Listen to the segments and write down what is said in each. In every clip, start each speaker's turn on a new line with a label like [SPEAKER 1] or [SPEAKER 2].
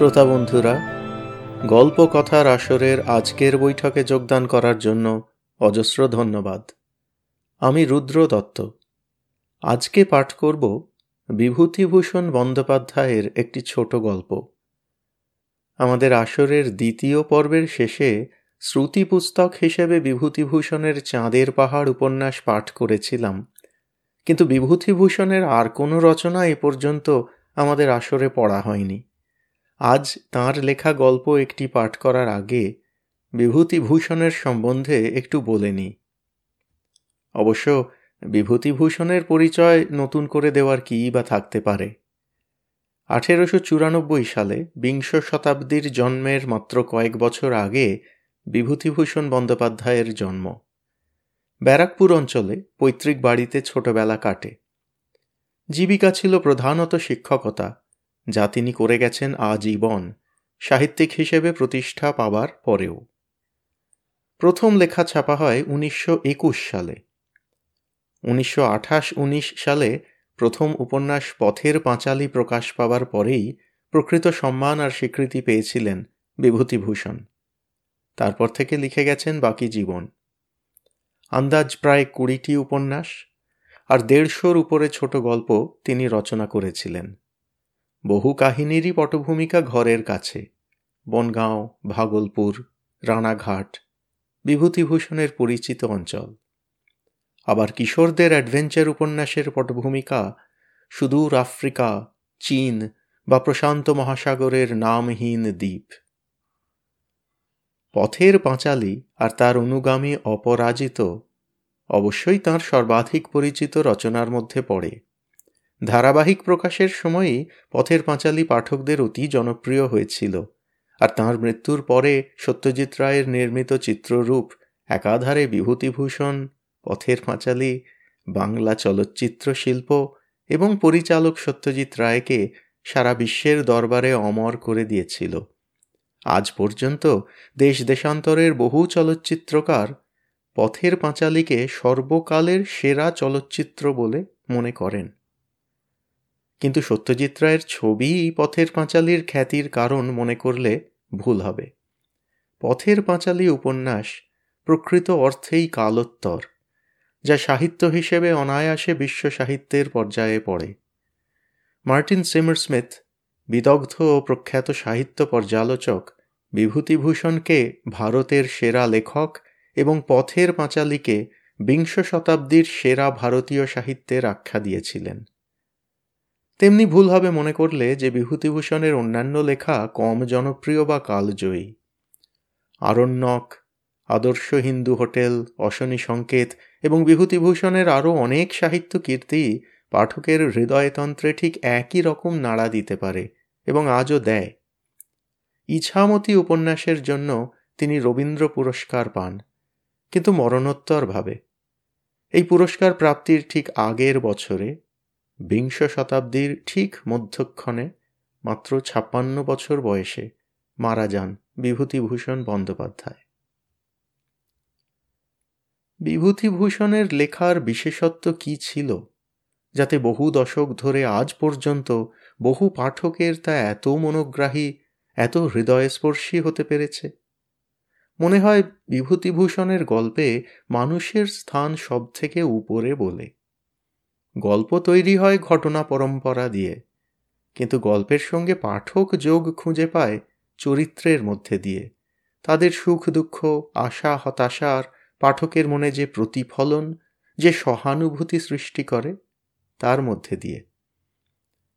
[SPEAKER 1] শ্রোতা বন্ধুরা, গল্প কথার আসরের আজকের বৈঠকে যোগদান করার জন্য অজস্র ধন্যবাদ। আমি রুদ্র দত্ত। আজকে পাঠ করব বিভূতিভূষণ বন্দ্যোপাধ্যায়ের একটি ছোট গল্প। আমাদের আসরের দ্বিতীয় পর্বের শেষে শ্রুতি পুস্তক হিসেবে বিভূতিভূষণের চাঁদের পাহাড় উপন্যাস পাঠ করেছিলাম। কিন্তু বিভূতিভূষণের আর কোনো রচনা এ পর্যন্ত আমাদের আসরে পড়া হয়নি। আজ তার লেখা গল্প একটি পাঠ করার আগে বিভূতিভূষণের সম্বন্ধে একটু বলে নিই অবশ্য বিভূতিভূষণের পরিচয় নতুন করে দেওয়ার কী বা থাকতে পারে। আঠেরোশো চুরানব্বই সালে বিংশ শতাব্দীর জন্মের মাত্র কয়েক বছর আগে বিভূতিভূষণ বন্দ্যোপাধ্যায়ের জন্ম। ব্যারাকপুর অঞ্চলে পৈতৃক বাড়িতে ছোটবেলা কাটে। জীবিকা ছিল প্রধানত শিক্ষকতা যা তিনি করে গেছেন আজীবন, সাহিত্যিক হিসেবে প্রতিষ্ঠা পাবার পরেও। প্রথম লেখা ছাপা হয় উনিশশো একুশ সালে। উনিশশো সালে প্রথম উপন্যাস পথের পাঁচালি প্রকাশ পাবার পরেই প্রকৃত সম্মান আর স্বীকৃতি পেয়েছিলেন বিভূতিভূষণ। তারপর থেকে লিখে গেছেন বাকি জীবন। আন্দাজ প্রায় কুড়িটি উপন্যাস আর দেড়শোর উপরে ছোট গল্প তিনি রচনা করেছিলেন। বহু কাহিনীরই পটভূমিকা ঘরের কাছে। বনগাঁও, ভাগলপুর, রানাঘাট, বিভূতিভূষণের পরিচিত অঞ্চল। আবার কিশোরদের অ্যাডভেঞ্চার উপন্যাসের পটভূমিকা সুদূর আফ্রিকা, চীন বা প্রশান্ত মহাসাগরের নামহীন দ্বীপ। পথের পাঁচালী আর তার অনুগামী অপরাজিত অবশ্যই তার সর্বাধিক পরিচিত রচনার মধ্যে পড়ে। ধারাবাহিক প্রকাশের সময়ই পথের পাঁচালী পাঠকদের অতি জনপ্রিয় হয়েছিল, আর তাঁর মৃত্যুর পরে সত্যজিৎ রায়ের নির্মিত চিত্ররূপ একাধারে বিভূতিভূষণ, পথের পাঁচালী, বাংলা চলচ্চিত্র শিল্প এবং পরিচালক সত্যজিৎ রায়কে সারা বিশ্বের দরবারে অমর করে দিয়েছিল। আজ পর্যন্ত দেশ দেশান্তরের বহু চলচ্চিত্রকার পথের পাঁচালীকে সর্বকালের সেরা চলচ্চিত্র বলে মনে করেন। কিন্তু সত্যজিৎ রায়ের ছবি পথের পাঁচালীর খ্যাতির কারণ মনে করলে ভুল হবে। পথের পাঁচালী উপন্যাস প্রকৃত অর্থেই কালোত্তর, যা সাহিত্য হিসেবে অনায়াসে বিশ্ব সাহিত্যের পর্যায়ে পড়ে। মার্টিন সিমার স্মিথ, বিদগ্ধ ও প্রখ্যাত সাহিত্য পর্যালোচক বিভূতিভূষণকে ভারতের সেরা লেখক এবং পথের পাঁচালীকে বিংশ শতাব্দীর সেরা ভারতীয় সাহিত্যের আখ্যা দিয়েছিলেন। তেমনি ভুল হবে মনে করলে যে বিভূতিভূষণের অন্যান্য লেখা কম জনপ্রিয় বা কালজয়ী। আরণ্যক, আদর্শ হিন্দু হোটেল, অশনি সংকেত এবং বিভূতিভূষণের আরও অনেক সাহিত্য কীর্তি পাঠকের হৃদয়তন্ত্রে ঠিক একই রকম নাড়া দিতে পারে এবং আজও দেয়। ইছামতি উপন্যাসের জন্য তিনি রবীন্দ্র পুরস্কার পান, কিন্তু মরণোত্তরভাবে। এই পুরস্কার প্রাপ্তির ঠিক আগের বছরে বিংশ শতাব্দীর ঠিক মধ্যক্ষণে, মাত্র ছাপ্পান্ন বছর বয়সে, মারা যান বিভূতিভূষণ বন্দ্যোপাধ্যায়। বিভূতিভূষণের লেখার বিশেষত্ব কি ছিল, যাতে বহু দশক ধরে আজ পর্যন্ত বহু পাঠকের তা এত মনোগ্রাহী, এত হৃদয়স্পর্শী হতে পেরেছে? মনে হয় বিভূতিভূষণের গল্পে মানুষের স্থান সব থেকে উপরে বলে। গল্প তৈরি হয় ঘটনা পরম্পরা দিয়ে। কিন্তু গল্পের সঙ্গে পাঠক যোগ খুঁজে পায় চরিত্রের মধ্যে দিয়ে। তাদের সুখ দুঃখ, আশা হতাশার পাঠকের মনে যে প্রতিফলন, যে সহানুভূতি সৃষ্টি করে, তার মধ্যে দিয়ে।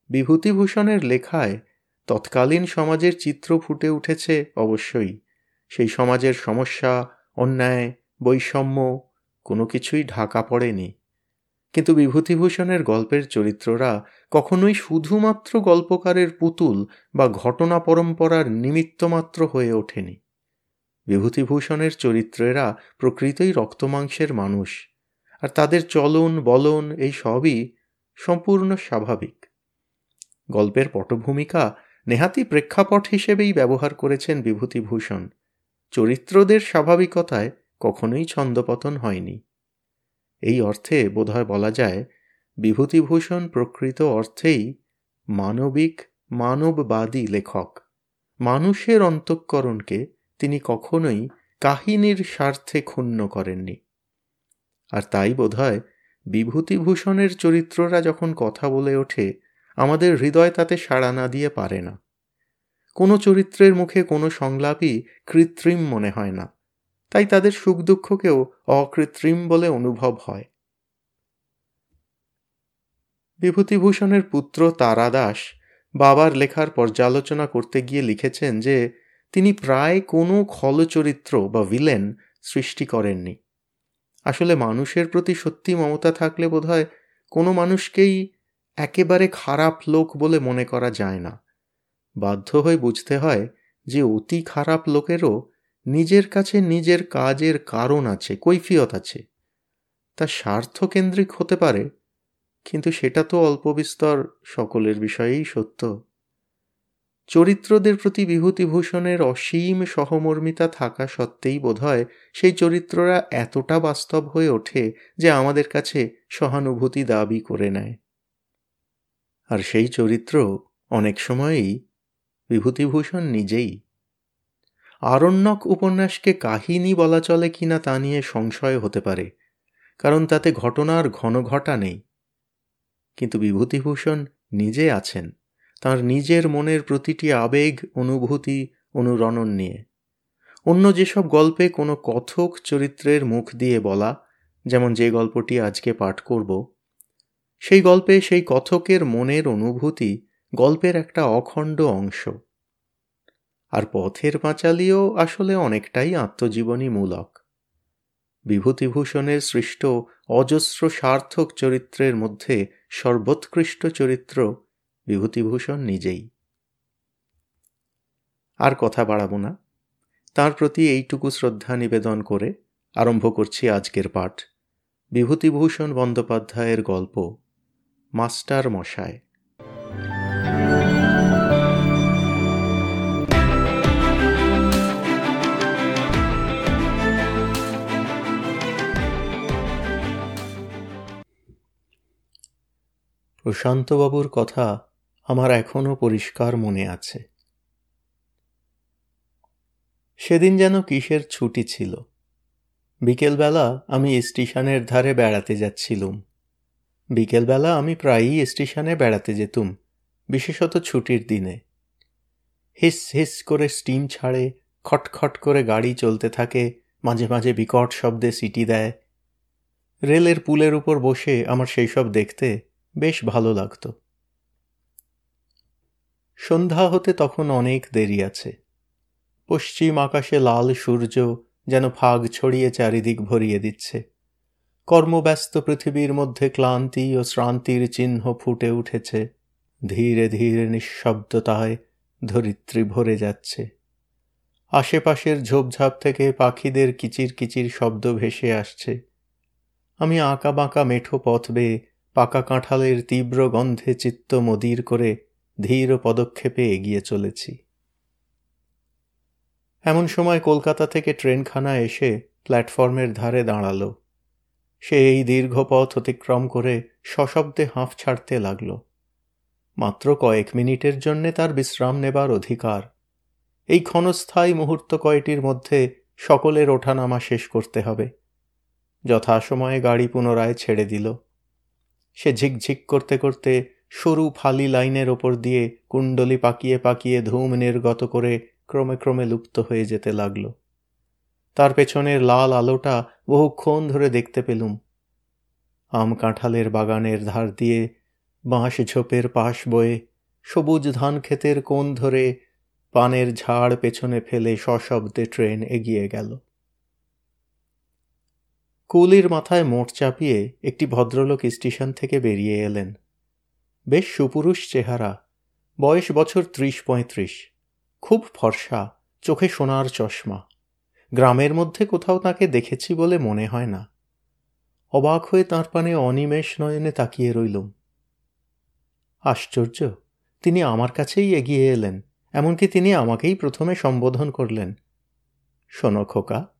[SPEAKER 1] বিভূতিভূষণের লেখায় তৎকালীন সমাজের চিত্র ফুটে উঠেছে অবশ্যই। সেই সমাজের সমস্যা, অন্যায়, বৈষম্য কোনো কিছুই ঢাকা পড়েনি। কিন্তু বিভূতিভূষণের গল্পের চরিত্ররা কখনোই শুধুমাত্র গল্পকারের পুতুল বা ঘটনা পরম্পরার নিমিত্তমাত্র হয়ে ওঠেনি। বিভূতিভূষণের চরিত্রেরা প্রকৃতই রক্তমাংসের মানুষ, আর তাদের চলন, বলন এই সবই সম্পূর্ণ স্বাভাবিক। গল্পের পটভূমিকা নেহাতি প্রেক্ষাপট হিসেবেই ব্যবহার করেছেন বিভূতিভূষণ। চরিত্রদের স্বাভাবিকতায় কখনোই ছন্দপতন হয়নি। এই অর্থে বোধহয় বলা যায়, বিভূতিভূষণ প্রকৃত অর্থেই মানবিক, মানববাদী লেখক। মানুষের অন্তঃকরণকে তিনি কখনোই কাহিনীর স্বার্থে ক্ষুণ্ণ করেননি। আর তাই বোধহয় বিভূতিভূষণের চরিত্ররা যখন কথা বলে ওঠে, আমাদের হৃদয় তাতে সাড়া না দিয়ে পারে না। কোনো চরিত্রের মুখে কোনো সংলাপই কৃত্রিম মনে হয় না। তাই তাদের সুখ দুঃখকেও অকৃত্রিম বলে অনুভব হয়। বিভূতিভূষণের পুত্র তারা দাস বাবার লেখার পর্যালোচনা করতে গিয়ে লিখেছেন যে, তিনি প্রায় কোনো খলচরিত্র বা ভিলেন সৃষ্টি করেননি। আসলে মানুষের প্রতি সত্যি মমতা থাকলে বোধহয় কোনো মানুষকেই একেবারে খারাপ লোক বলে মনে করা যায় না। বাধ্য হয়ে বুঝতে হয় যে, অতি খারাপ লোকেরও নিজের কাছে নিজের কাজের কারণ আছে, কৈফিয়ত আছে। তা স্বার্থকেন্দ্রিক হতে পারে, কিন্তু সেটা তো অল্প বিস্তর সকলের বিষয়েই সত্য। চরিত্রদের প্রতি বিভূতিভূষণের অসীম সহমর্মিতা থাকা সত্ত্বেই বোধহয় সেই চরিত্ররা এতটা বাস্তব হয়ে ওঠে যে আমাদের কাছে সহানুভূতি দাবি করে নেয়। আর সেই চরিত্র অনেক সময়েই বিভূতিভূষণ নিজেই আরণ্যক উপন্যাসকে কাহিনী বলা চলে কিনা তা নিয়ে সংশয় হতে পারে, কারণ তাতে ঘটনার ঘন ঘটা নেই। কিন্তু বিভূতিভূষণ নিজে আছেন, তার নিজের মনের প্রতিটি আবেগ, অনুভূতি, অনুরণন নিয়ে। অন্য যেসব গল্পে কোনো কথক চরিত্রের মুখ দিয়ে বলা, যেমন যে গল্পটি আজকে পাঠ করব, সেই গল্পে সেই কথকের মনের অনুভূতি গল্পের একটা অখণ্ড অংশ। আর পথের পাঁচালিও আসলে অনেকটাই আত্মজীবনীমূলক বিভূতিভূষণের সৃষ্ট অজস্র সার্থক চরিত্রের মধ্যে সর্বোৎকৃষ্ট চরিত্র বিভূতিভূষণ নিজেই। আর কথা বাড়াবো না। তার প্রতি এইটুকু শ্রদ্ধা নিবেদন করে আরম্ভ করছি আজকের পাঠ। বিভূতিভূষণ বন্দ্যোপাধ্যায়ের গল্প, মাস্টার মশায়। প্রশান্তবাবুর কথা আমার এখনও পরিষ্কার মনে আছে। সেদিন যেন কিসের ছুটি ছিল। বিকেলবেলা আমি স্টেশনের ধারে বেড়াতে যাচ্ছিলুম। বিকেলবেলা আমি প্রায়ই স্টেশনে বেড়াতে যেতুম, বিশেষত ছুটির দিনে। হিস হিস করে স্টিম ছাড়ে খটখট করে গাড়ি চলতে থাকে, মাঝে মাঝে বিকট শব্দে সিটি দেয়। রেলের পুলের উপর বসে আমার সেই সব দেখতে বেশ ভালো লাগত। সন্ধ্যা হতে তখন অনেক দেরি আছে। পশ্চিম আকাশে লাল সূর্য যেন ফাগ ছড়িয়ে চারিদিক ভরিয়ে দিচ্ছে। কর্মব্যস্ত পৃথিবীর মধ্যে ক্লান্তি ও শ্রান্তির চিহ্ন ফুটে উঠেছে। ধীরে ধীরে নিঃশব্দতায় ধরিত্রী ভরে যাচ্ছে। আশেপাশের ঝোপঝাপ থেকে পাখিদের কিচির কিচির শব্দ ভেসে আসছে। আমি আঁকা বাঁকা মেঠো পথ বেয়ে পাকা কাঁঠালের তীব্র গন্ধে চিত্ত মদির করে ধীর পদক্ষেপে এগিয়ে চলেছি। এমন সময় কলকাতা থেকে ট্রেনখানা এসে প্ল্যাটফর্মের ধারে দাঁড়াল। সে এই দীর্ঘ পথ অতিক্রম করে সশব্দে হাঁফ ছাড়তে লাগল। মাত্র কয়েক মিনিটের জন্যে তার বিশ্রাম নেবার অধিকার। এই ক্ষণস্থায়ী মুহূর্ত কয়টির মধ্যে সকলের ওঠানামা শেষ করতে হবে। যথাসময়ে গাড়ি পুনরায় ছেড়ে দিল। সে ঝিকঝিক করতে করতে সরু ফালি লাইনের ওপর দিয়ে কুণ্ডলি পাকিয়ে পাকিয়ে ধূম নির্গত করে ক্রমে ক্রমে লুপ্ত হয়ে যেতে লাগল। তার পেছনের লাল আলোটা বহুক্ষণ ধরে দেখতে পেলুম। আম কাঁঠালের বাগানের ধার দিয়ে বাঁশ ঝোপের পাশ বয়ে সবুজ ধান ক্ষেতের কোণ ধরে পানের ঝাড় পেছনে ফেলে সশব্দে ট্রেন এগিয়ে গেল। কুলির মাথায় মোট চাপিয়ে একটি ভদ্রলোক স্টেশন থেকে বেরিয়ে এলেন। বেশ সুপুরুষ চেহারা, বয়স বছর ত্রিশ পঁয়ত্রিশ, খুব ফর্সা, চোখে সোনার চশমা। গ্রামের মধ্যে কোথাও তাকে দেখেছি বলে মনে হয় না। অবাক হয়ে তাঁর পানে অনিমেষ নয়নে তাকিয়ে রইলুম। আশ্চর্য, তিনি আমার কাছেই এগিয়ে এলেন, এমনকি তিনি আমাকেই প্রথমে সম্বোধন করলেন। শোনো খোকা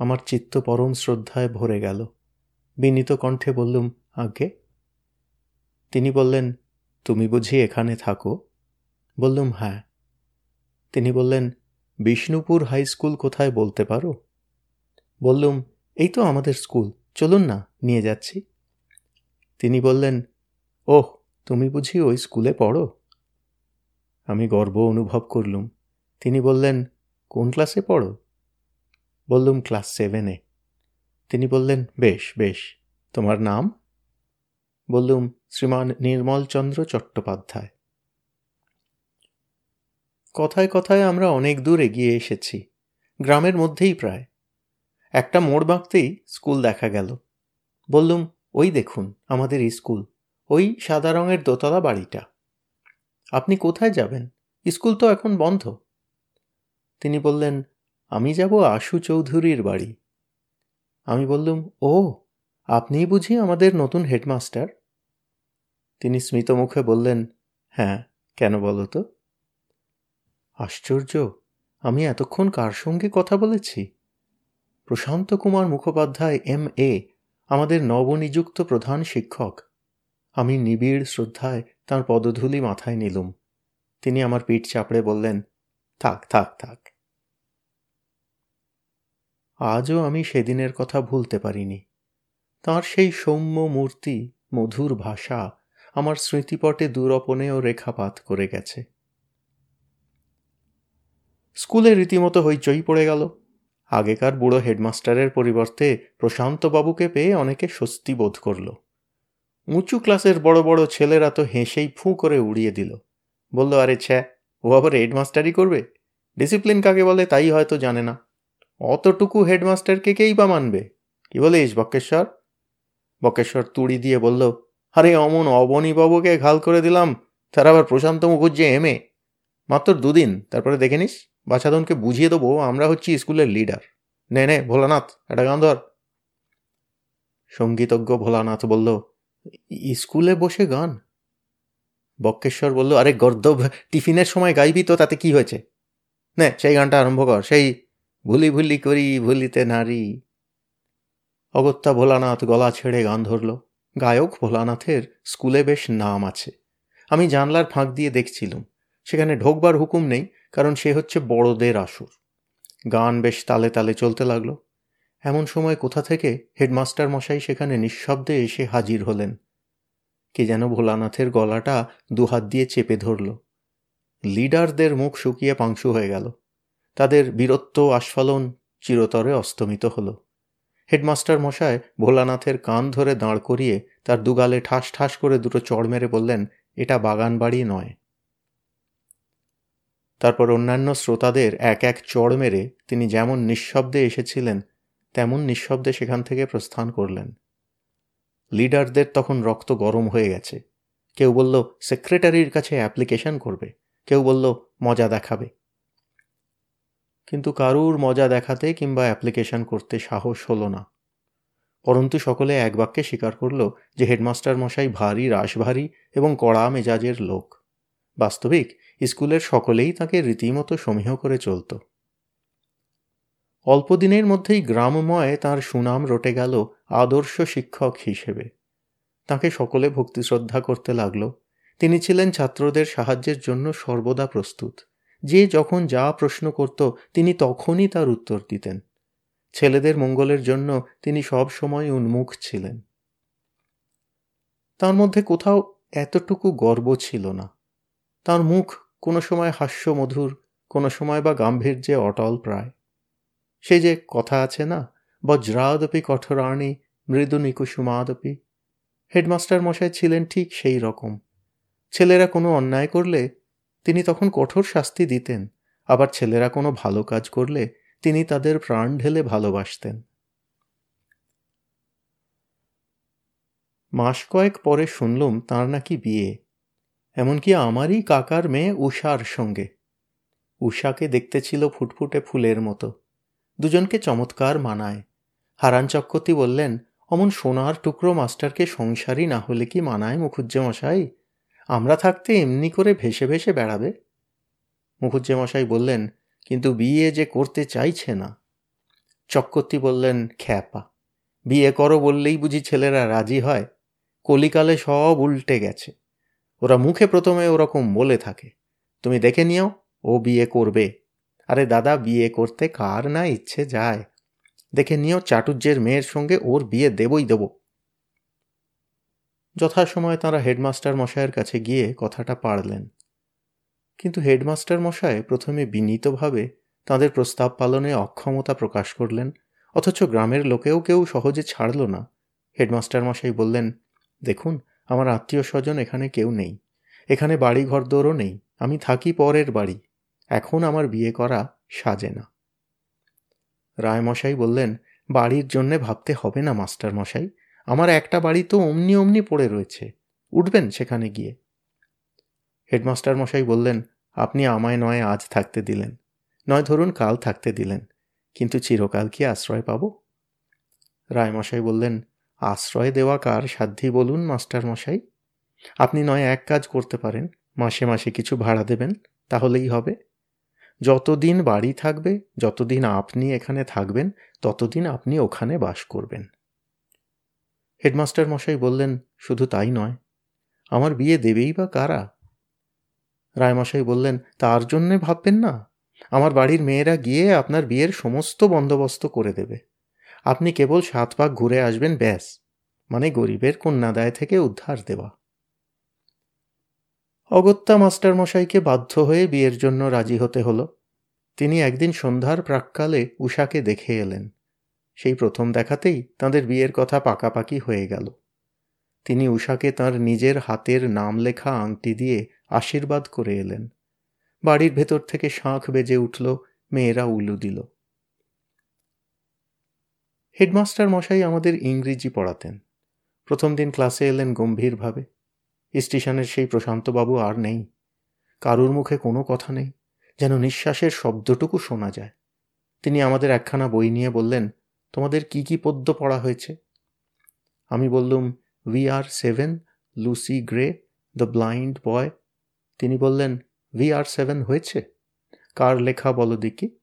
[SPEAKER 1] আমার চিত্ত পরম শ্রদ্ধায় ভরে গেল। বিনীত কণ্ঠে বললুম, আজ্ঞে? তিনি বললেন, তুমি বুঝি এখানে থাকো? বললুম হ্যাঁ। তিনি বললেন, বিষ্ণুপুর হাই স্কুল কোথায় বলতে পারো? বললুম, এই তো আমাদের স্কুল, চলুন না, নিয়ে যাচ্ছি। তিনি বললেন, ওহ, তুমি বুঝি ওই স্কুলে পড়ো? আমি গর্ব অনুভব করলুম। তিনি বললেন, কোন ক্লাসে পড়ো? বললুম ক্লাস সেভেনে তিনি বললেন, বেশ বেশ। তোমার নাম? বললুম, শ্রীমান নির্মলচন্দ্র চট্টোপাধ্যায়। কথায় কথায় আমরা অনেক দূর এগিয়ে এসেছি, গ্রামের মধ্যেই প্রায়। একটা মোড় বাঁকতেই স্কুল দেখা গেল। বললুম, ওই দেখুন, আমাদের স্কুল। ওই সাদা রঙের দোতলা বাড়িটা। আপনি কোথায় যাবেন? স্কুল তো এখন বন্ধ। তিনি বললেন আমি যাব আশু চৌধুরীর বাড়ি। আমি বললুম, ও, আপনিই বুঝি আমাদের নতুন হেডমাস্টার? তিনি স্মিত মুখে বললেন হ্যাঁ কেন বলো তো? আশ্চর্য, আমি এতক্ষণ কার সঙ্গে কথা বলেছি? প্রশান্ত কুমার মুখোপাধ্যায়, এম এ, আমাদের নবনিযুক্ত প্রধান শিক্ষক। আমি নিবিড় শ্রদ্ধায় তাঁর পদধূলি মাথায় নিলুম। তিনি আমার পিঠ চাপড়ে বললেন, থাক থাক থাক। আজও আমি সেদিনের কথা ভুলতে পারিনি। তাঁর সেই সৌম্য মূর্তি, মধুর ভাষা আমার স্মৃতিপটে দুরপনেও রেখাপাত করে গেছে। স্কুলে রীতিমতো হইচই পড়ে গেল। আগেকার বুড়ো হেডমাস্টারের পরিবর্তে প্রশান্তবাবুকে পেয়ে অনেকে স্বস্তি বোধ করল। উঁচু ক্লাসের বড় বড় ছেলেরা তো হেসেই ফুঁ করে উড়িয়ে দিল। বলল, আরে ছ্যা, ও আবার হেডমাস্টারই করবে? ডিসিপ্লিন কাকে বলে তাই হয়তো জানে না। অতটুকু হেডমাস্টারকে কেই বা মানবে? কি বলিস, বক্কেশ্বর? বক্কেশ্বর তুড়ি দিয়ে বলল, আরে অমন অবনীবাবুকে ঘাল করে দিলাম, তার আবার প্রশান্ত মুখুজ্জি এম এ মাত্র দুদিন, তারপরে দেখে নিস, বাছাদনকে বুঝিয়ে দেবো আমরা হচ্ছি স্কুলের লিডার। নে নে, ভোলানাথ, একটা গান ধর। সঙ্গীতজ্ঞ ভোলানাথ বলল স্কুলে বসে গান? বক্কেশ্বর বলল, আরে গর্দভ, টিফিনের সময় গাইবি তো, তাতে কি হয়েছে? নে, সেই গানটা আরম্ভ কর, সেই ভুলি ভুলি করি, ভুলিতে নারী। অগত্যা ভোলানাথ গলা ছেড়ে গান ধরল। গায়ক ভোলানাথের স্কুলে বেশ নাম আছে। আমি জানলার ফাঁক দিয়ে দেখছিলুম। সেখানে ঢোকবার হুকুম নেই, কারণ সে হচ্ছে বড়দের আসর। গান বেশ তালে তালে চলতে লাগল। এমন সময় কোথা থেকে হেডমাস্টার মশাই সেখানে নিঃশব্দে এসে হাজির হলেন। কে যেন ভোলানাথের গলাটা দুহাত দিয়ে চেপে ধরল। লিডারদের মুখ শুকিয়ে পাংশু হয়ে গেল। তাদের বীরত্ব আস্ফালন চিরতরে অস্তমিত হল। হেডমাস্টার মশায় ভোলানাথের কান ধরে দাঁড় করিয়ে তার দুগালে ঠাস ঠাস করে দুটো চড় মেরে বললেন, এটা বাগান বাড়ি নয়। তারপর অন্যান্য শ্রোতাদের এক এক চড় মেরে তিনি যেমন নিঃশব্দে এসেছিলেন, তেমন নিঃশব্দে সেখান থেকে প্রস্থান করলেন। লিডারদের তখন রক্ত গরম হয়ে গেছে। কেউ বলল, সেক্রেটারির কাছে অ্যাপ্লিকেশন করবে। কেউ বলল, মজা দেখাবে। কিন্তু কারুর মজা দেখাতে কিংবা অ্যাপ্লিকেশন করতে সাহস হলো না। পরন্তু সকলে এক বাক্যে স্বীকার করল যে হেডমাস্টার মশাই ভারী রাশভারী এবং কড়া মেজাজের লোক। বাস্তবিক, স্কুলের সকলেই তাকে রীতিমতো সমীহ করে চলত। অল্প দিনের মধ্যেই গ্রামময় তার সুনাম রটে গেল আদর্শ শিক্ষক হিসেবে। তাকে সকলে ভক্তি শ্রদ্ধা করতে লাগল। তিনি ছিলেন ছাত্রদের সাহায্যের জন্য সর্বদা প্রস্তুত। যে যখন যা প্রশ্ন করত, তিনি তখনই তার উত্তর দিতেন। ছেলেদের মঙ্গলের জন্য তিনি সব সময় উন্মুখ ছিলেন। তার মধ্যে কোথাও এতটুকু গর্ব ছিল না। তার মুখ কোনো সময় হাস্যমধুর, কোনো সময় বা গাম্ভীর্যে অটল প্রায়। সে যে কথা আছে না, বজ্রাদপি কঠোরাণী, মৃদু নিকুসুমাদপি হেডমাস্টার মশাই ছিলেন ঠিক সেই রকম। ছেলেরা কোনো অন্যায় করলে তিনি তখন কঠোর শাস্তি দিতেন, আবার ছেলেরা কোনো ভালো কাজ করলে তিনি তাদের প্রাণ ঢেলে ভালোবাসতেন। মাস কয়েক পরে শুনলুম তার নাকি বিয়ে, এমনকি আমারই কাকার মেয়ে উষার সঙ্গে। উষাকে দেখতে ছিল ফুটফুটে ফুলের মতো। দুজনকে চমৎকার মানায়। হারান চক্রবর্তী বললেন, অমন সোনার টুকরো মাস্টারকে সংসারই না হলে কি মানায় মুখুজ্জে মশাই আমরা থাকতে এমনি করে ভেসে ভেসে বেড়াবে? মুখুজ্জে মশাই বললেন, কিন্তু বিয়ে যে করতে চাইছে না। চক্রবর্তী বললেন, খ্যাপা। বিয়ে করো বললেই বুঝি ছেলেরা রাজি হয়। কলিকালে সব উল্টে গেছে। ওরা মুখে প্রথমে ওরকম বলে থাকে। তুমি দেখে নিও, ও বিয়ে করবে। আরে দাদা, বিয়ে করতে কার না ইচ্ছে যায়? দেখে নিও চাটুর্যের মেয়ের সঙ্গে ওর বিয়ে দেবই দেব। যথাসময়ে তাঁরা হেডমাস্টার মশাইয়ের কাছে গিয়ে কথাটা পারলেন। কিন্তু হেডমাস্টার মশাই প্রথমে বিনীতভাবে তাদের প্রস্তাব পালনে অক্ষমতা প্রকাশ করলেন, অথচ গ্রামের লোকেও কেউ সহজে ছাড়ল না। হেডমাস্টার মশাই বললেন, দেখুন, আমার আত্মীয় স্বজন এখানে কেউ নেই। এখানে বাড়ি ঘর দৌড়ও নেই। আমি থাকি পরের বাড়ি। এখন আমার বিয়ে করা সাজে না। রায়মশাই বললেন, বাড়ির জন্যে ভাবতে হবে না মাস্টার মশাই আমার একটা বাড়ি তো অমনি অমনি পড়ে রয়েছে। উঠবেন সেখানে গিয়ে। হেডমাস্টার মশাই বললেন, আপনি আমায় নয়, আজ থাকতে দিলেন। নয়, ধরুন কাল থাকতে দিলেন। কিন্তু চিরকাল কি আশ্রয় পাব? রায়মশাই বললেন, আশ্রয় দেওয়া কার সাধ্যি বলুন, মাস্টার মশাই। আপনি নয়, এক কাজ করতে পারেন। মাসে মাসে কিছু ভাড়া দেবেন, তাহলেই হবে। যতদিন বাড়ি থাকবে, যতদিন আপনি এখানে থাকবেন, ততদিন আপনি ওখানে বাস করবেন। হেডমাস্টার মশাই বললেন, শুধু তাই নয়, আমার বিয়ে দেবেই বা কারা? রায়মশাই বললেন, তার জন্যে ভাববেন না, আমার বাড়ির মেয়েরা গিয়ে আপনার বিয়ের সমস্ত বন্দোবস্ত করে দেবে। আপনি কেবল সাত পাক ঘুরে আসবেন, ব্যাস মানে গরিবের কন্যাদায় থেকে উদ্ধার দেওয়া। অগত্যা মাস্টার মশাইকে বাধ্য হয়ে বিয়ের জন্য রাজি হতে হলো। তিনি একদিন সন্ধ্যার প্রাককালে উষাকে দেখে এলেন। সেই প্রথম দেখাতেই তাঁদের বিয়ের কথা পাকাপাকি হয়ে গেল। তিনি উষাকে তার নিজের হাতের নাম লেখা আংটি দিয়ে আশীর্বাদ করে এলেন। বাড়ির ভেতর থেকে শাঁখ বেজে উঠল, মেয়েরা উলু দিল। হেডমাস্টার মশাই আমাদের ইংরেজি পড়াতেন। প্রথম দিন ক্লাসে এলেন গম্ভীরভাবে। স্টেশনের সেই প্রশান্তবাবু আর নেই। কারুর মুখে কোনো কথা নেই। যেন নিঃশ্বাসের শব্দটুকু শোনা যায়। তিনি আমাদের একখানা বই নিয়ে বললেন তোমাদের কি কি পদ্য পড়া হয়েছে? আমি বললুম we are seven Lucy Gray the blind boy তিনি বললেন ভি আর সেভেন হয়েছে? কার লেখা বলো দেখি?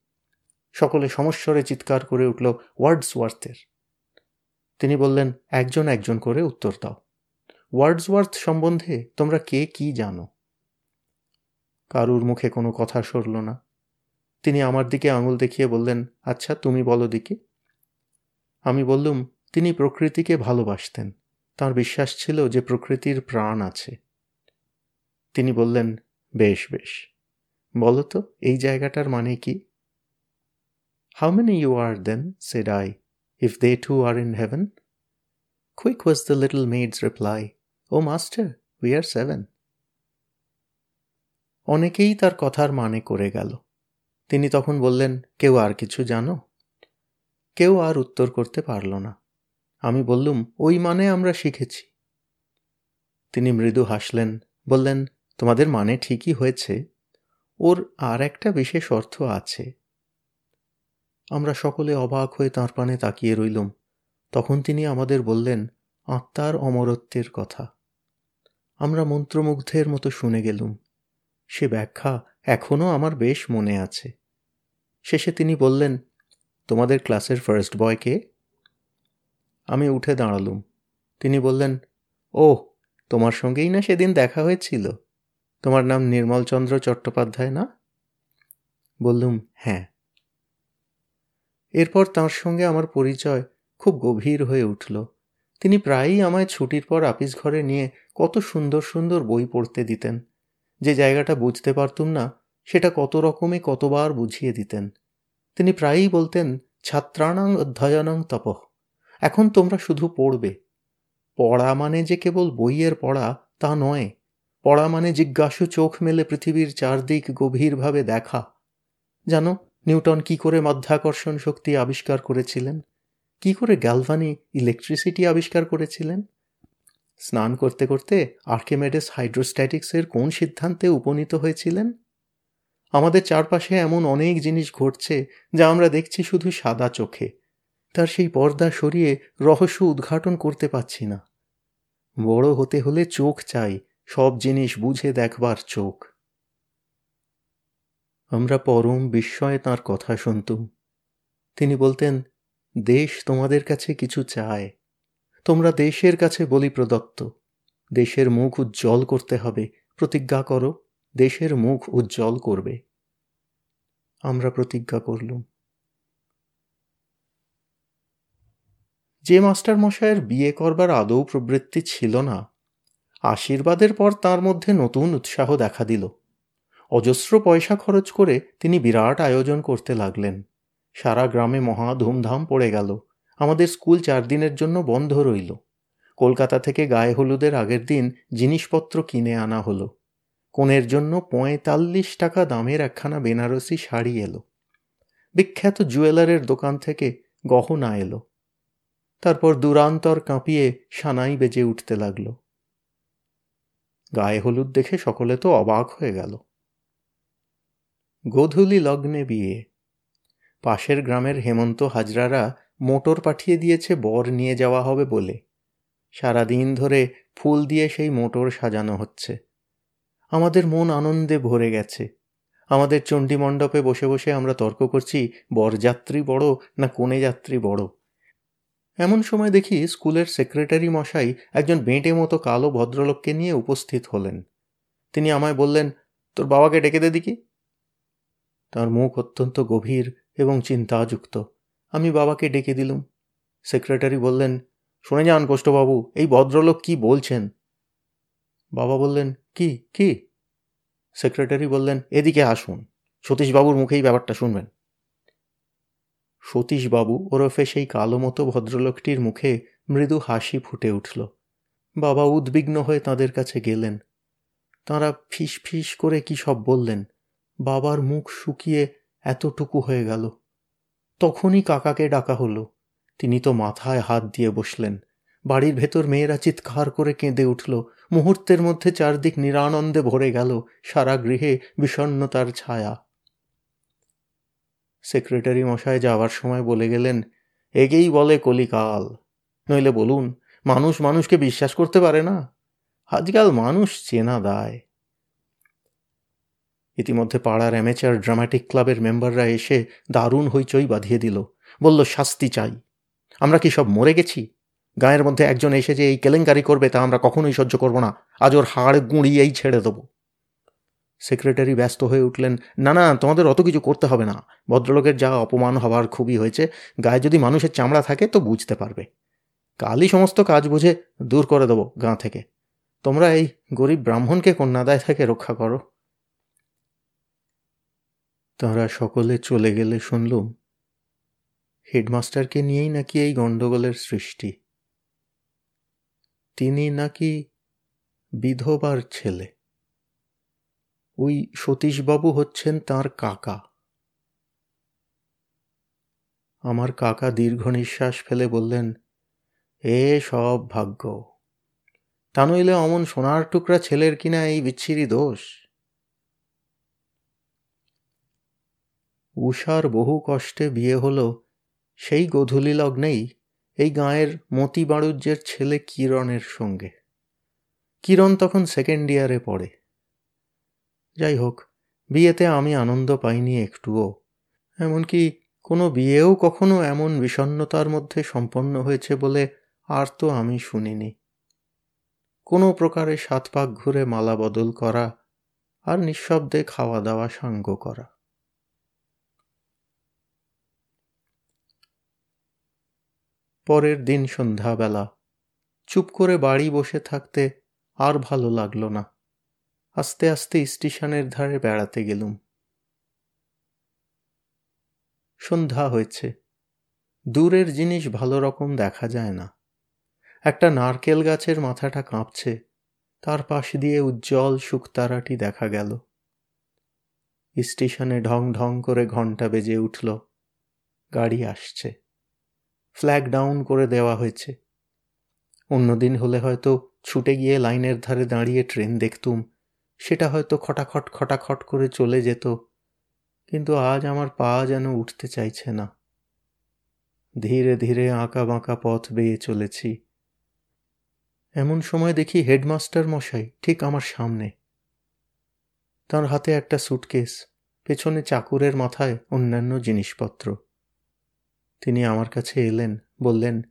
[SPEAKER 1] সকলে সমস্বরে চিৎকার করে উঠল ওয়ার্ডস ওয়ার্থের তিনি বললেন, একজন একজন করে উত্তর দাও। ওয়ার্ডসওয়ার্থ সম্বন্ধে তোমরা কে কি জানো? কারুর মুখে কোনো কথা সরল না। তিনি আমার দিকে আঙুল দেখিয়ে বললেন আচ্ছা তুমি বলো দিকে আমি বললুম, তিনি প্রকৃতিকে ভালোবাসতেন। তার বিশ্বাস ছিল যে প্রকৃতির প্রাণ আছে। তিনি বললেন, বেশ বেশ। বলো তো, এই জায়গাটার মানে কি? How many you are then said I if they two are in heaven quick was the little maid's reply O master we are seven অনেকেই তার কথার মানে করে গেল। তিনি তখন বললেন, কেউ আর কিছু জানো? কেউ আর উত্তর করতে পারল না। আমি বললুম, ওই মানে আমরা শিখেছি। তিনি মৃদু হাসলেন, বললেন, তোমাদের মানে ঠিকই হয়েছে। ওর আর একটা বিশেষ অর্থ আছে। আমরা সকলে অবাক হয়ে তাঁর পানে তাকিয়ে রইলুম। তখন তিনি আমাদের বললেন, আত্মার অমরত্বের কথা। আমরা মন্ত্রমুগ্ধের মতো শুনে গেলুম। সে ব্যাখ্যা এখনও আমার বেশ মনে আছে। শেষে তিনি বললেন তোমাদের ক্লাসের ফার্স্ট বয় কে আমি উঠে দাঁড়ালুম। তিনি বললেন ও তোমার সঙ্গেই না সেদিন দেখা হয়েছিল? তোমার নাম নির্মলচন্দ্র চট্টোপাধ্যায় না? বললুম হ্যাঁ। এরপর তাঁর সঙ্গে আমার পরিচয় খুব গভীর হয়ে উঠল। তিনি প্রায়ই আমায় ছুটির পর আপিস ঘরে নিয়ে কত সুন্দর সুন্দর বই পড়তে দিতেন। যে জায়গাটা বুঝতে পারতুম না, সেটা কত রকমে কতবার বুঝিয়ে দিতেন। তিনি প্রায়ই বলতেন, ছাত্রাণাং অধ্যয়নং তপঃ। এখন তোমরা শুধু পড়বে। পড়া মানে যে কেবল বইয়ের পড়া, তা নয়। পড়া মানে জিজ্ঞাসু চোখ মেলে পৃথিবীর চারদিক গভীরভাবে দেখা। জানো, নিউটন কি করে মাধ্যাকর্ষণ শক্তি আবিষ্কার করেছিলেন? কি করে গ্যালভানি ইলেকট্রিসিটি আবিষ্কার করেছিলেন? স্নান করতে করতে আর্কিমেডেস হাইড্রোস্ট্যাটিক্সের কোন সিদ্ধান্তে উপনীত হয়েছিলেন? আমাদের চারপাশে এমন অনেক জিনিস ঘটছে যা আমরা দেখছি শুধু সাদা চোখে। তার সেই পর্দা সরিয়ে রহস্য উদ্ঘাটন করতে পারছি না। বড় হতে হলে চোখ চাই, সব জিনিস বুঝে দেখবার চোখ। আমরা পরম বিস্ময়ে তাঁর কথা শুনতুম। তিনি বলতেন, দেশ তোমাদের কাছে কিছু চায়। তোমরা দেশের কাছে বলি প্রদত্ত। দেশের মুখ উজ্জ্বল করতে হবে। প্রতিজ্ঞা করো। দেশের মুখ উজ্জ্বল করবে। আমরা প্রতিজ্ঞা করলুম। যে মাস্টার মশাইয়ের বিয়ে করবার আদৌ প্রবৃত্তি ছিল না, আশীর্বাদের পর তার মধ্যে নতুন উৎসাহ দেখা দিল। অজস্র পয়সা খরচ করে তিনি বিরাট আয়োজন করতে লাগলেন। সারা গ্রামে মহা ধুমধাম পড়ে গেল। আমাদের স্কুল চার দিনের জন্য বন্ধ রইল। কলকাতা থেকে গায়ে হলুদের আগের দিন জিনিসপত্র কিনে আনা হলো। কনের জন্য পঁয়তাল্লিশ টাকা দামের একখানা বেনারসি শাড়ি এলো। বিখ্যাত জুয়েলারের দোকান থেকে গহনা এলো। তারপর দুরান্তর কাঁপিয়ে সানাই বেজে উঠতে লাগল। গায়ে হলুদ দেখে সকলে তো অবাক হয়ে গেল। গোধূলি লগ্নে বিয়ে। পাশের গ্রামের হেমন্ত হাজরারা মোটর পাঠিয়ে দিয়েছে বর নিয়ে যাওয়া হবে বলে। সারাদিন ধরে ফুল দিয়ে সেই মোটর সাজানো হচ্ছে। আমাদের মন আনন্দে ভরে গেছে। আমাদের চণ্ডী মণ্ডপে বসে বসে আমরা তর্ক করছি বরযাত্রী বড় না কোনে যাত্রী বড়? এমন সময় দেখি স্কুলের সেক্রেটারি মশাই একজন বেঁটে মতো কালো ভদ্রলোককে নিয়ে উপস্থিত হলেন। তিনি আমায় বললেন, তোর বাবাকে ডেকে দে দিকি তার মুখ অত্যন্ত গভীর এবং চিন্তাযুক্ত। আমি বাবাকে ডেকে দিলুম। সেক্রেটারি বললেন, শুনে যান কোষ্ঠবাবু এই ভদ্রলোক কি বলছেন? বাবা বললেন কি কি? সেক্রেটারি বললেন, এদিকে আসুন। সতীশবাবুর মুখেই ব্যাপারটা শুনবেন। সতীশবাবু ওরফে সেই কালো মতো ভদ্রলোকটির মুখে মৃদু হাসি ফুটে উঠল। বাবা উদ্বিগ্ন হয়ে তাদের কাছে গেলেন। তাঁরা ফিস ফিস করে কি সব বললেন? বাবার মুখ শুকিয়ে এতটুকু হয়ে গেল। তখনই কাকাকে ডাকা হলো। তিনি তো মাথায় হাত দিয়ে বসলেন। বাড়ির ভেতর মেয়েরা চিৎকার করে কেঁদে উঠল। মুহূর্তের মধ্যে চারদিক নিরানন্দে ভরে গেল। সারা গৃহে বিষণ্নতার ছায়া। সেক্রেটারি মশায় যাওয়ার সময় বলে গেলেন এগেই বলে কলিকাল। নইলে বলুন, মানুষ মানুষকে বিশ্বাস করতে পারে না? আজকাল মানুষ চেনা দায়। ইতিমধ্যে পাড়ার অ্যামেচার ড্রামাটিক ক্লাবের মেম্বাররা এসে দারুণ হইচই বাঁধিয়ে দিল। বলল, শাস্তি চাই। আমরা কি সব মরে গেছি? গায়ের মধ্যে একজন এসে যে এই কেলেঙ্কারি করবে তা আমরা কখনোই সহ্য করব না। আজ ওর হাড় গুঁড়িয়েই ছেড়ে দেবো। সেক্রেটারি ব্যস্ত হয়ে উঠলেন, না না, তোমাদের অত কিছু করতে হবে না। ভদ্রলোকের যা অপমান হবার খুবই হয়েছে, গায়ে যদি মানুষের চামড়া থাকে তো বুঝতে পারবে। কালই সমস্ত কাজ বুঝে দূর করে দেবো গাঁ থেকে। তোমরা এই গরিব ব্রাহ্মণকে কন্যাদায় থেকে রক্ষা করো। তারা সকলে চলে গেলে শুনলুম, হেডমাস্টারকে নিয়েই নাকি এই গণ্ডগোলের সৃষ্টি। তিনি নাকি বিধবার ছেলে। ওই সতীশবাবু হচ্ছেন তার কাকা। আমার কাকা দীর্ঘ নিঃশ্বাস ফেলে বললেন, এ সব ভাগ্য। তা নইলে অমন সোনার টুকরা ছেলের কিনা এই বিচ্ছিরি দোষ? উষার বহু কষ্টে বিয়ে হলো, সেই গধূলি লগ্নেই এই গাঁয়ের মতি বাড়ুজ্যের ছেলে কিরণের সঙ্গে। কিরণ তখন সেকেন্ড ইয়ারে পড়ে। যাই হোক, বিয়েতে আমি আনন্দ পাইনি একটুও। এমনকি কোনো বিয়েও কখনো এমন বিষণ্নতার মধ্যে সম্পন্ন হয়েছে বলে আর তো আমি শুনিনি। কোনো প্রকারে সাত পাক ঘুরে মালা বদল করা আর নিঃশব্দে খাওয়া দাওয়া সাঙ্গ করা। পরের দিন সন্ধ্যাবেলা। চুপ করে বাড়ি বসে থাকতে আর ভালো লাগল না। আস্তে আস্তে স্টেশনের ধারে বেড়াতে গেলুম। সন্ধ্যা হয়েছে। দূরের জিনিস ভালো রকম দেখা যায় না। একটা নারকেল গাছের মাথাটা কাঁপছে। তার পাশ দিয়ে উজ্জ্বল শুকতারাটি দেখা গেল। স্টেশনে ঢং ঢং করে ঘণ্টা বেজে উঠল। গাড়ি আসছে। ফ্ল্যাগ ডাউন করে দেওয়া হয়েছে। অন্যদিন হলে হয়তো ছুটে গিয়ে লাইনের ধারে দাঁড়িয়ে ট্রেন দেখতুম। সেটা হয়তো খটাখট খটাখট করে চলে যেত। কিন্তু আজ আমার পা যেন উঠতে চাইছে না। ধীরে ধীরে আঁকা বাঁকা পথ বেয়ে চলেছি। এমন সময় দেখি হেডমাস্টার মশাই ঠিক আমার সামনে। তার হাতে একটা সুটকেস পেছনে চাকুরের মাথায় অন্যান্য জিনিসপত্র। তিনি আমার কাছে এলেন, বললেন,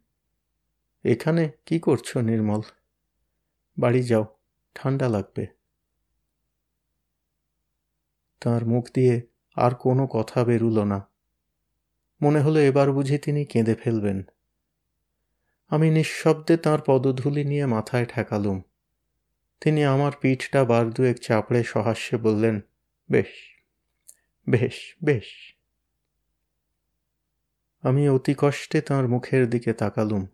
[SPEAKER 1] এখানে কি করছ নির্মল? বাড়ি যাও ঠান্ডা লাগবে তার মুখ দিয়ে আর কোনো কথা বেরুল না। মনে হলো এবার বুঝি তিনি কেঁদে ফেলবেন। আমি নিঃশব্দে তাঁর পদধূলি নিয়ে মাথায় ঠেকালুম। তিনি আমার পিঠটা বার দুয়েক চাপড়ে সহাস্যে বললেন, বেশ বেশ বেশ। আমি অতি কষ্টে তাঁর মুখের দিকে তাকালুম।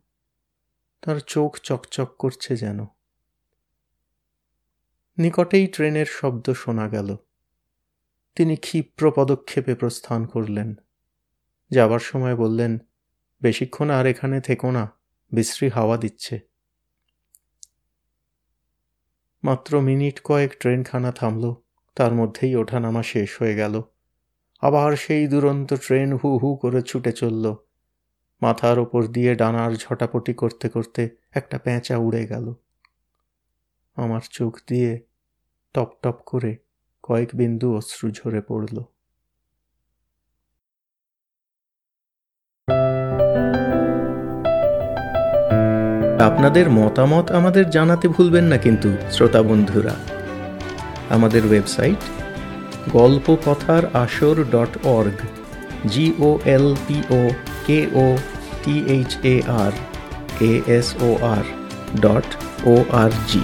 [SPEAKER 1] তার চোখ চকচক করছে যেন। নিকটেই ট্রেনের শব্দ শোনা গেল। তিনি ক্ষিপ্র পদক্ষেপে প্রস্থান করলেন। যাবার সময় বললেন, বেশিক্ষণ আর এখানে থেকো না, বিশ্রী হাওয়া দিচ্ছে। মাত্র মিনিট কয়েক ট্রেনখানা থামল, তার মধ্যেই ওঠানামা শেষ হয়ে গেল। আবার সেই দুরন্ত ট্রেন হু হু করে ছুটে চলল। মাথার ওপর দিয়ে ডানার ঝটাপটি করতে করতে একটা পেঁচা উড়ে গেল। আমার চোখ দিয়ে টপ টপ করে কয়েক বিন্দু অশ্রু ঝরে পড়ল। আপনাদের মতামত আমাদের জানাতে ভুলবেন না কিন্তু, শ্রোতা বন্ধুরা। আমাদের ওয়েবসাইট গল্প কথার আসর dot org G O L P O K O T H A R A S O R dot O R G